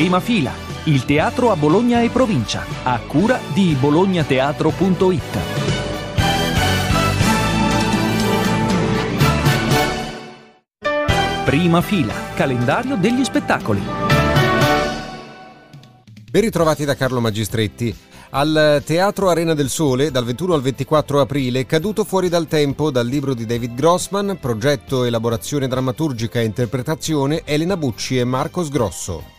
Prima fila, il teatro a Bologna e provincia, a cura di bolognateatro.it. Prima fila, calendario degli spettacoli. Ben ritrovati da Carlo Magistretti. Al Teatro Arena del Sole, dal 21 al 24 aprile, Caduto fuori dal tempo, dal libro di David Grossman, progetto, elaborazione drammaturgica e interpretazione, Elena Bucci e Marcos Grosso.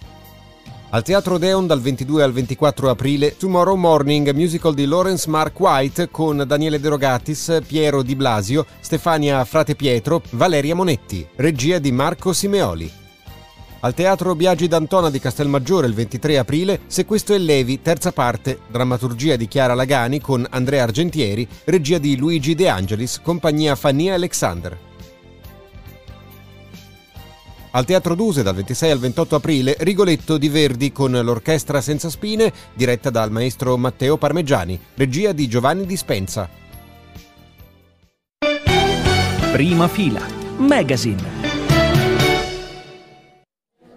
Al Teatro Deon dal 22 al 24 aprile Tomorrow Morning, musical di Lawrence Mark White con Daniele De Rogatis, Piero Di Blasio, Stefania Frate Pietro, Valeria Monetti, regia di Marco Simeoli. Al Teatro Biagi d'Antona di Castelmaggiore il 23 aprile, Se questo è Levi, terza parte, drammaturgia di Chiara Lagani con Andrea Argentieri, regia di Luigi De Angelis, compagnia Fannia Alexander. Al Teatro Duse dal 26 al 28 aprile Rigoletto di Verdi con l'Orchestra Senza Spine diretta dal maestro Matteo Parmeggiani, regia di Giovanni Dispensa. Prima fila, Magazine.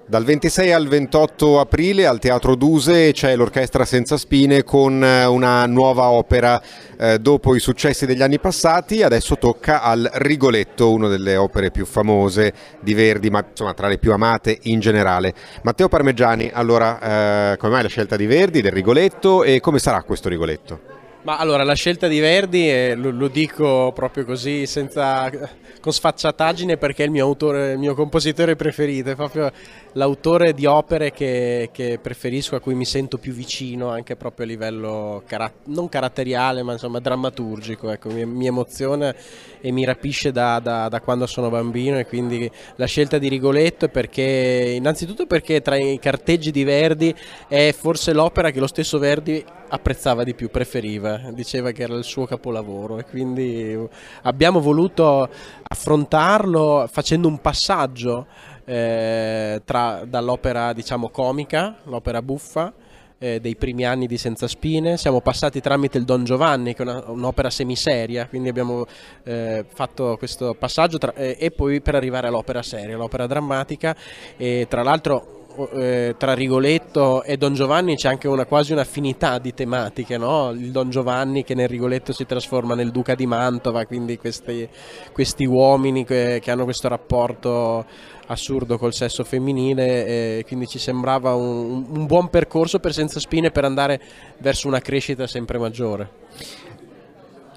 Dal 26 al 28 aprile al Teatro Duse c'è l'Orchestra Senza Spine con eh, una nuova opera eh, dopo i successi degli anni passati, adesso tocca al Rigoletto, una delle opere più famose di Verdi, ma insomma tra le più amate in generale. Matteo Parmeggiani, allora eh, come mai la scelta di Verdi, del Rigoletto e come sarà questo Rigoletto? Ma allora la scelta di Verdi, eh, lo, lo, dico proprio così, senza, con sfacciataggine, perché è il mio, autore, il mio compositore preferito, è proprio l'autore di opere che, che, preferisco, a cui mi sento più vicino, anche proprio a livello carat- non caratteriale, ma insomma drammaturgico. Ecco, mi, mi emoziona e mi rapisce da, da, da, quando sono bambino e quindi la scelta di Rigoletto è perché, innanzitutto perché tra i carteggi di Verdi è forse l'opera che lo stesso Verdi apprezzava di più, preferiva, diceva che era il suo capolavoro e quindi abbiamo voluto affrontarlo facendo un passaggio eh, dall'opera diciamo comica, l'opera buffa, eh, dei primi anni di Senza Spine, siamo passati tramite il Don Giovanni che è una, un'opera semiseria, quindi abbiamo eh, fatto questo passaggio tra, eh, e poi per arrivare all'opera seria, l'opera drammatica. E tra l'altro eh, tra Rigoletto e Don Giovanni c'è anche una, quasi un'affinità di tematiche, no? il Don Giovanni che nel Rigoletto si trasforma nel Duca di Mantova, quindi questi, questi uomini che, che, hanno questo rapporto assurdo col sesso femminile, quindi ci sembrava un, un buon percorso per Senza Spine per andare verso una crescita sempre maggiore.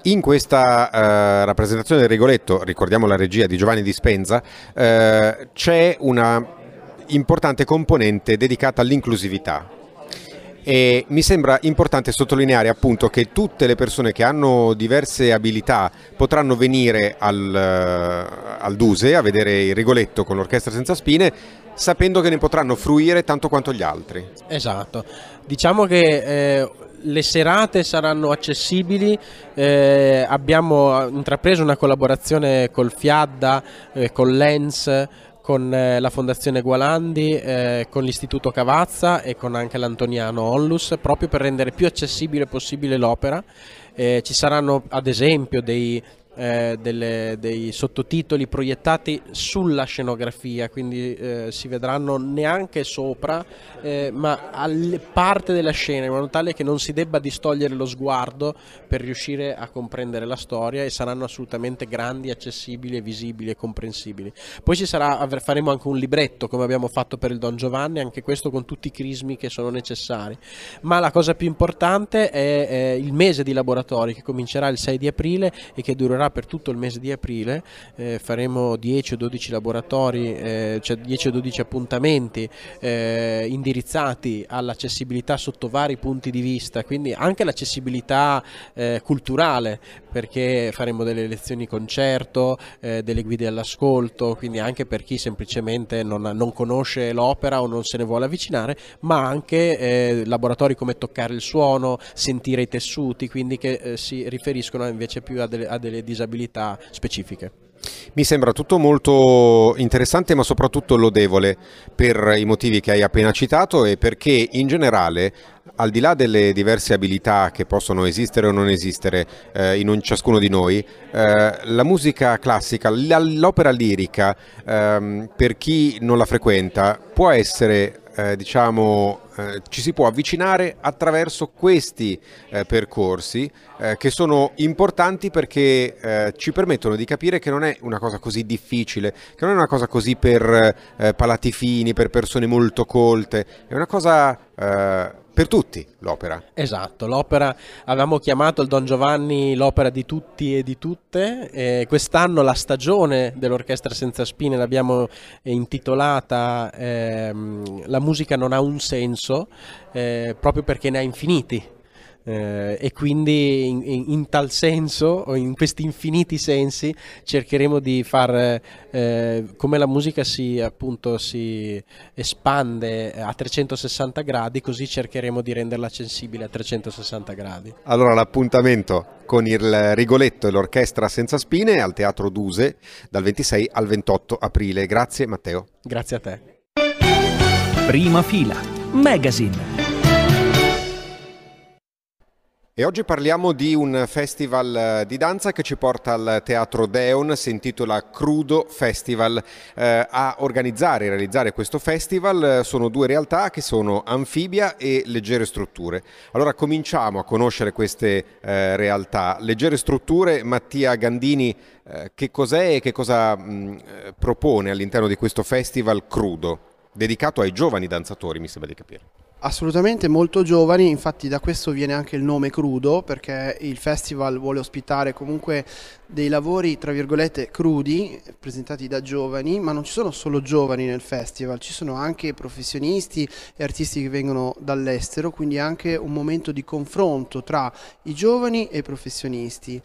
In questa eh, rappresentazione del Rigoletto, ricordiamo la regia di Giovanni Dispenza, eh, c'è una importante componente dedicata all'inclusività. E mi sembra importante sottolineare appunto che tutte le persone che hanno diverse abilità potranno venire al, eh, al Duse a vedere il Rigoletto con l'Orchestra Senza Spine sapendo che ne potranno fruire tanto quanto gli altri. Esatto, diciamo che eh, le serate saranno accessibili, eh, abbiamo intrapreso una collaborazione col Fiadda, eh, con l'ENS, con eh, la Fondazione Gualandi, eh, con l'Istituto Cavazza e con anche l'Antoniano Onlus, proprio per rendere più accessibile possibile l'opera. Eh, ci saranno ad esempio dei eh, delle, dei sottotitoli proiettati sulla scenografia, quindi eh, si vedranno neanche sopra, eh, ma a parte della scena, in modo tale che non si debba distogliere lo sguardo per riuscire a comprendere la storia e saranno assolutamente grandi, accessibili, visibili e comprensibili. Poi ci sarà, faremo anche un libretto come abbiamo fatto per il Don Giovanni, anche questo con tutti i crismi che sono necessari. Ma la cosa più importante è il mese di laboratori che comincerà il 6 di aprile e che durerà per tutto il mese di aprile, eh, faremo 10 o 12 laboratori, eh, cioè 10 o 12 appuntamenti eh, indirizzati all'accessibilità sotto vari punti di vista, quindi anche l'accessibilità eh, culturale, perché faremo delle lezioni concerto, eh, delle guide all'ascolto, quindi anche per chi semplicemente non, non, conosce l'opera o non se ne vuole avvicinare, ma anche eh, laboratori come toccare il suono, sentire i tessuti, quindi che si riferiscono invece più a delle, a delle disabilità disabilità specifiche. Mi sembra tutto molto interessante ma soprattutto lodevole per i motivi che hai appena citato e perché in generale al di là delle diverse abilità che possono esistere o non esistere eh, in ciascuno di noi, eh, la musica classica, l'opera lirica, ehm, per chi non la frequenta, può essere eh, diciamo, eh, ci si può avvicinare attraverso questi eh, percorsi eh, che sono importanti perché eh, ci permettono di capire che non è una cosa così difficile, che non è una cosa così per palati fini, per persone molto colte, è una cosa per tutti l'opera. Esatto, l'opera avevamo chiamato il Don Giovanni l'opera di tutti e di tutte, e quest'anno la stagione dell'Orchestra Senza Spine l'abbiamo intitolata ehm, La musica non ha un senso, eh, proprio perché ne ha infiniti eh, e quindi in, in, in, tal senso o in questi infiniti sensi cercheremo di far eh, come la musica si, appunto, si espande a 360 gradi così cercheremo di renderla sensibile a 360 gradi. Allora l'appuntamento con il Rigoletto e l'Orchestra Senza Spine al Teatro Duse dal 26 al 28 aprile. Grazie Matteo. Grazie a te. Prima fila. Magazine e oggi parliamo di un festival eh, di danza che ci porta al Teatro Deon, si intitola Crudo Festival. Eh, a organizzare e realizzare questo festival eh, sono due realtà che sono Amfibia e Leggere Strutture. Allora cominciamo a conoscere queste eh, realtà. Leggere Strutture, Mattia Gandini, eh, che cos'è e che cosa mh, eh, propone all'interno di questo festival Crudo, dedicato ai giovani danzatori, mi sembra di capire. Assolutamente molto giovani, infatti da questo viene anche il nome crudo perché il festival vuole ospitare comunque dei lavori tra virgolette crudi presentati da giovani, ma non ci sono solo giovani nel festival, ci sono anche professionisti e artisti che vengono dall'estero, quindi anche un momento di confronto tra i giovani e i professionisti.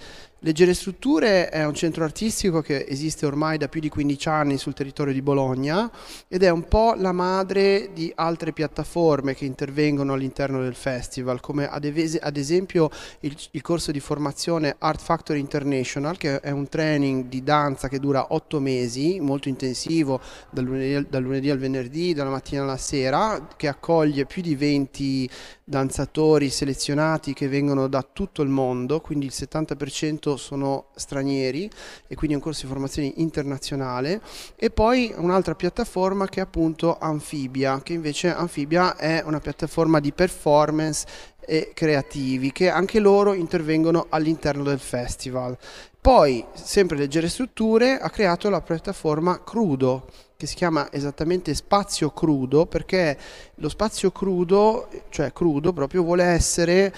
Leggere Strutture è un centro artistico che esiste ormai da più di 15 anni sul territorio di Bologna ed è un po' la madre di altre piattaforme che intervengono all'interno del festival, come ad, esempio il, il, corso di formazione Art Factory International, che è un training di danza che dura 8 mesi, molto intensivo, dal lunedì, dal lunedì al venerdì, dalla mattina alla sera, che accoglie più di 20 danzatori selezionati che vengono da tutto il mondo, quindi il 70% sono stranieri e quindi è un corso di formazione internazionale. E poi un'altra piattaforma che è appunto Amphibia, che invece Amphibia è una piattaforma di performance e creativi che anche loro intervengono all'interno del festival. Poi, sempre Leggere Strutture ha creato la piattaforma Crudo, che si chiama esattamente Spazio Crudo, perché lo spazio crudo, cioè crudo proprio, vuole essere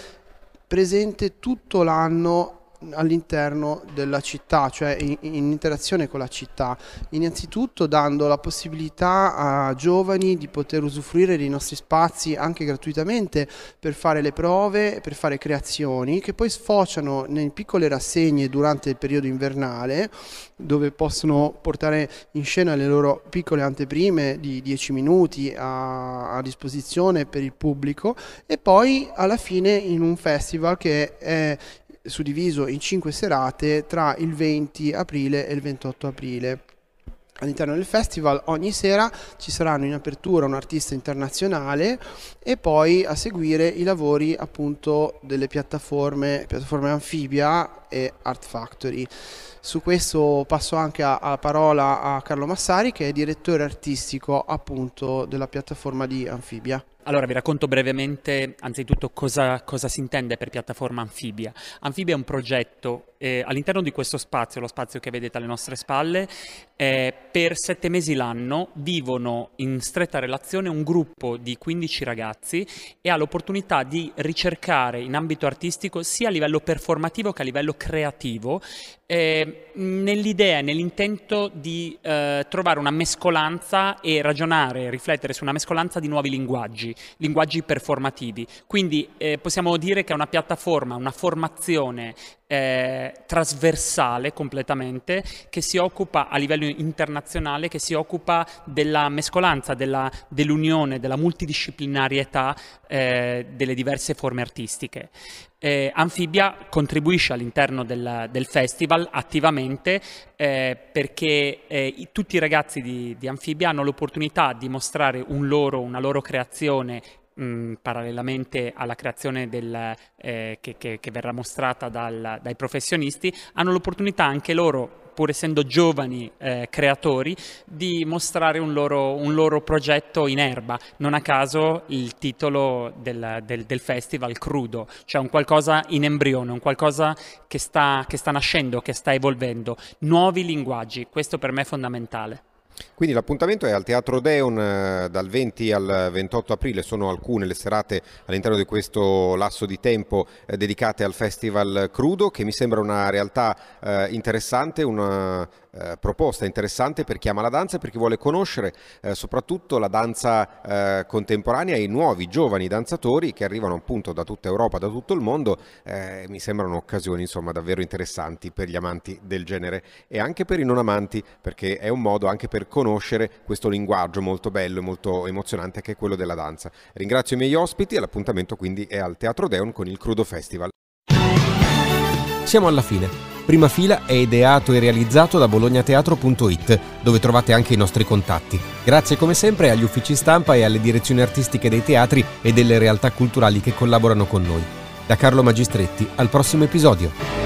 presente tutto l'anno all'interno della città, cioè in, in, interazione con la città, innanzitutto dando la possibilità a giovani di poter usufruire dei nostri spazi anche gratuitamente per fare le prove, per fare creazioni che poi sfociano in piccole rassegne durante il periodo invernale dove possono portare in scena le loro piccole anteprime di 10 minuti a, a disposizione per il pubblico e poi alla fine in un festival che è suddiviso in cinque serate tra il 20 aprile e il 28 aprile. All'interno del festival ogni sera ci saranno in apertura un artista internazionale e poi a seguire i lavori appunto delle piattaforme, piattaforme Amphibia e Art Factory. Su questo passo anche la parola a Carlo Massari che è direttore artistico appunto della piattaforma di Amphibia. Allora vi racconto brevemente anzitutto cosa, cosa, si intende per piattaforma Amfibia. Amfibia è un progetto eh, all'interno di questo spazio, lo spazio che vedete alle nostre spalle, eh, per sette mesi l'anno vivono in stretta relazione un gruppo di 15 ragazzi e ha l'opportunità di ricercare in ambito artistico sia a livello performativo che a livello creativo eh, nell'idea, nell'intento di eh, trovare una mescolanza e ragionare, riflettere su una mescolanza di nuovi linguaggi, linguaggi performativi. Quindi eh, possiamo dire che è una piattaforma, una formazione eh, trasversale completamente che si occupa a livello internazionale, che si occupa della mescolanza, della, dell'unione, della multidisciplinarietà eh, delle diverse forme artistiche. Eh, Amphibia contribuisce all'interno del, del festival attivamente eh, perché eh, tutti i ragazzi di, di Amphibia hanno l'opportunità di mostrare un loro, una loro creazione mh, parallelamente alla creazione del, eh, che, che, che, verrà mostrata dal, dai professionisti, hanno l'opportunità anche loro pur essendo giovani eh, creatori, di mostrare un loro, un loro, progetto in erba. Non a caso il titolo del, del, del, festival Crudo, cioè un qualcosa in embrione, un qualcosa che sta, che sta nascendo, che sta evolvendo, nuovi linguaggi, questo per me è fondamentale. Quindi l'appuntamento è al Teatro Deon eh, dal 20 al 28 aprile, sono alcune le serate all'interno di questo lasso di tempo eh, dedicate al Festival Crudo che mi sembra una realtà eh, interessante, una eh, proposta interessante per chi ama la danza e per chi vuole conoscere eh, soprattutto la danza eh, contemporanea e i nuovi giovani danzatori che arrivano appunto da tutta Europa, da tutto il mondo, eh, mi sembrano occasioni insomma davvero interessanti per gli amanti del genere e anche per i non amanti perché è un modo anche per conoscere questo linguaggio molto bello e molto emozionante che è quello della danza. Ringrazio i miei ospiti e l'appuntamento quindi è al Teatro Deon con il Crudo Festival. Siamo alla fine. Prima fila è ideato e realizzato da bolognateatro.it, dove trovate anche i nostri contatti. Grazie come sempre agli uffici stampa e alle direzioni artistiche dei teatri e delle realtà culturali che collaborano con noi. Da Carlo Magistretti, al prossimo episodio.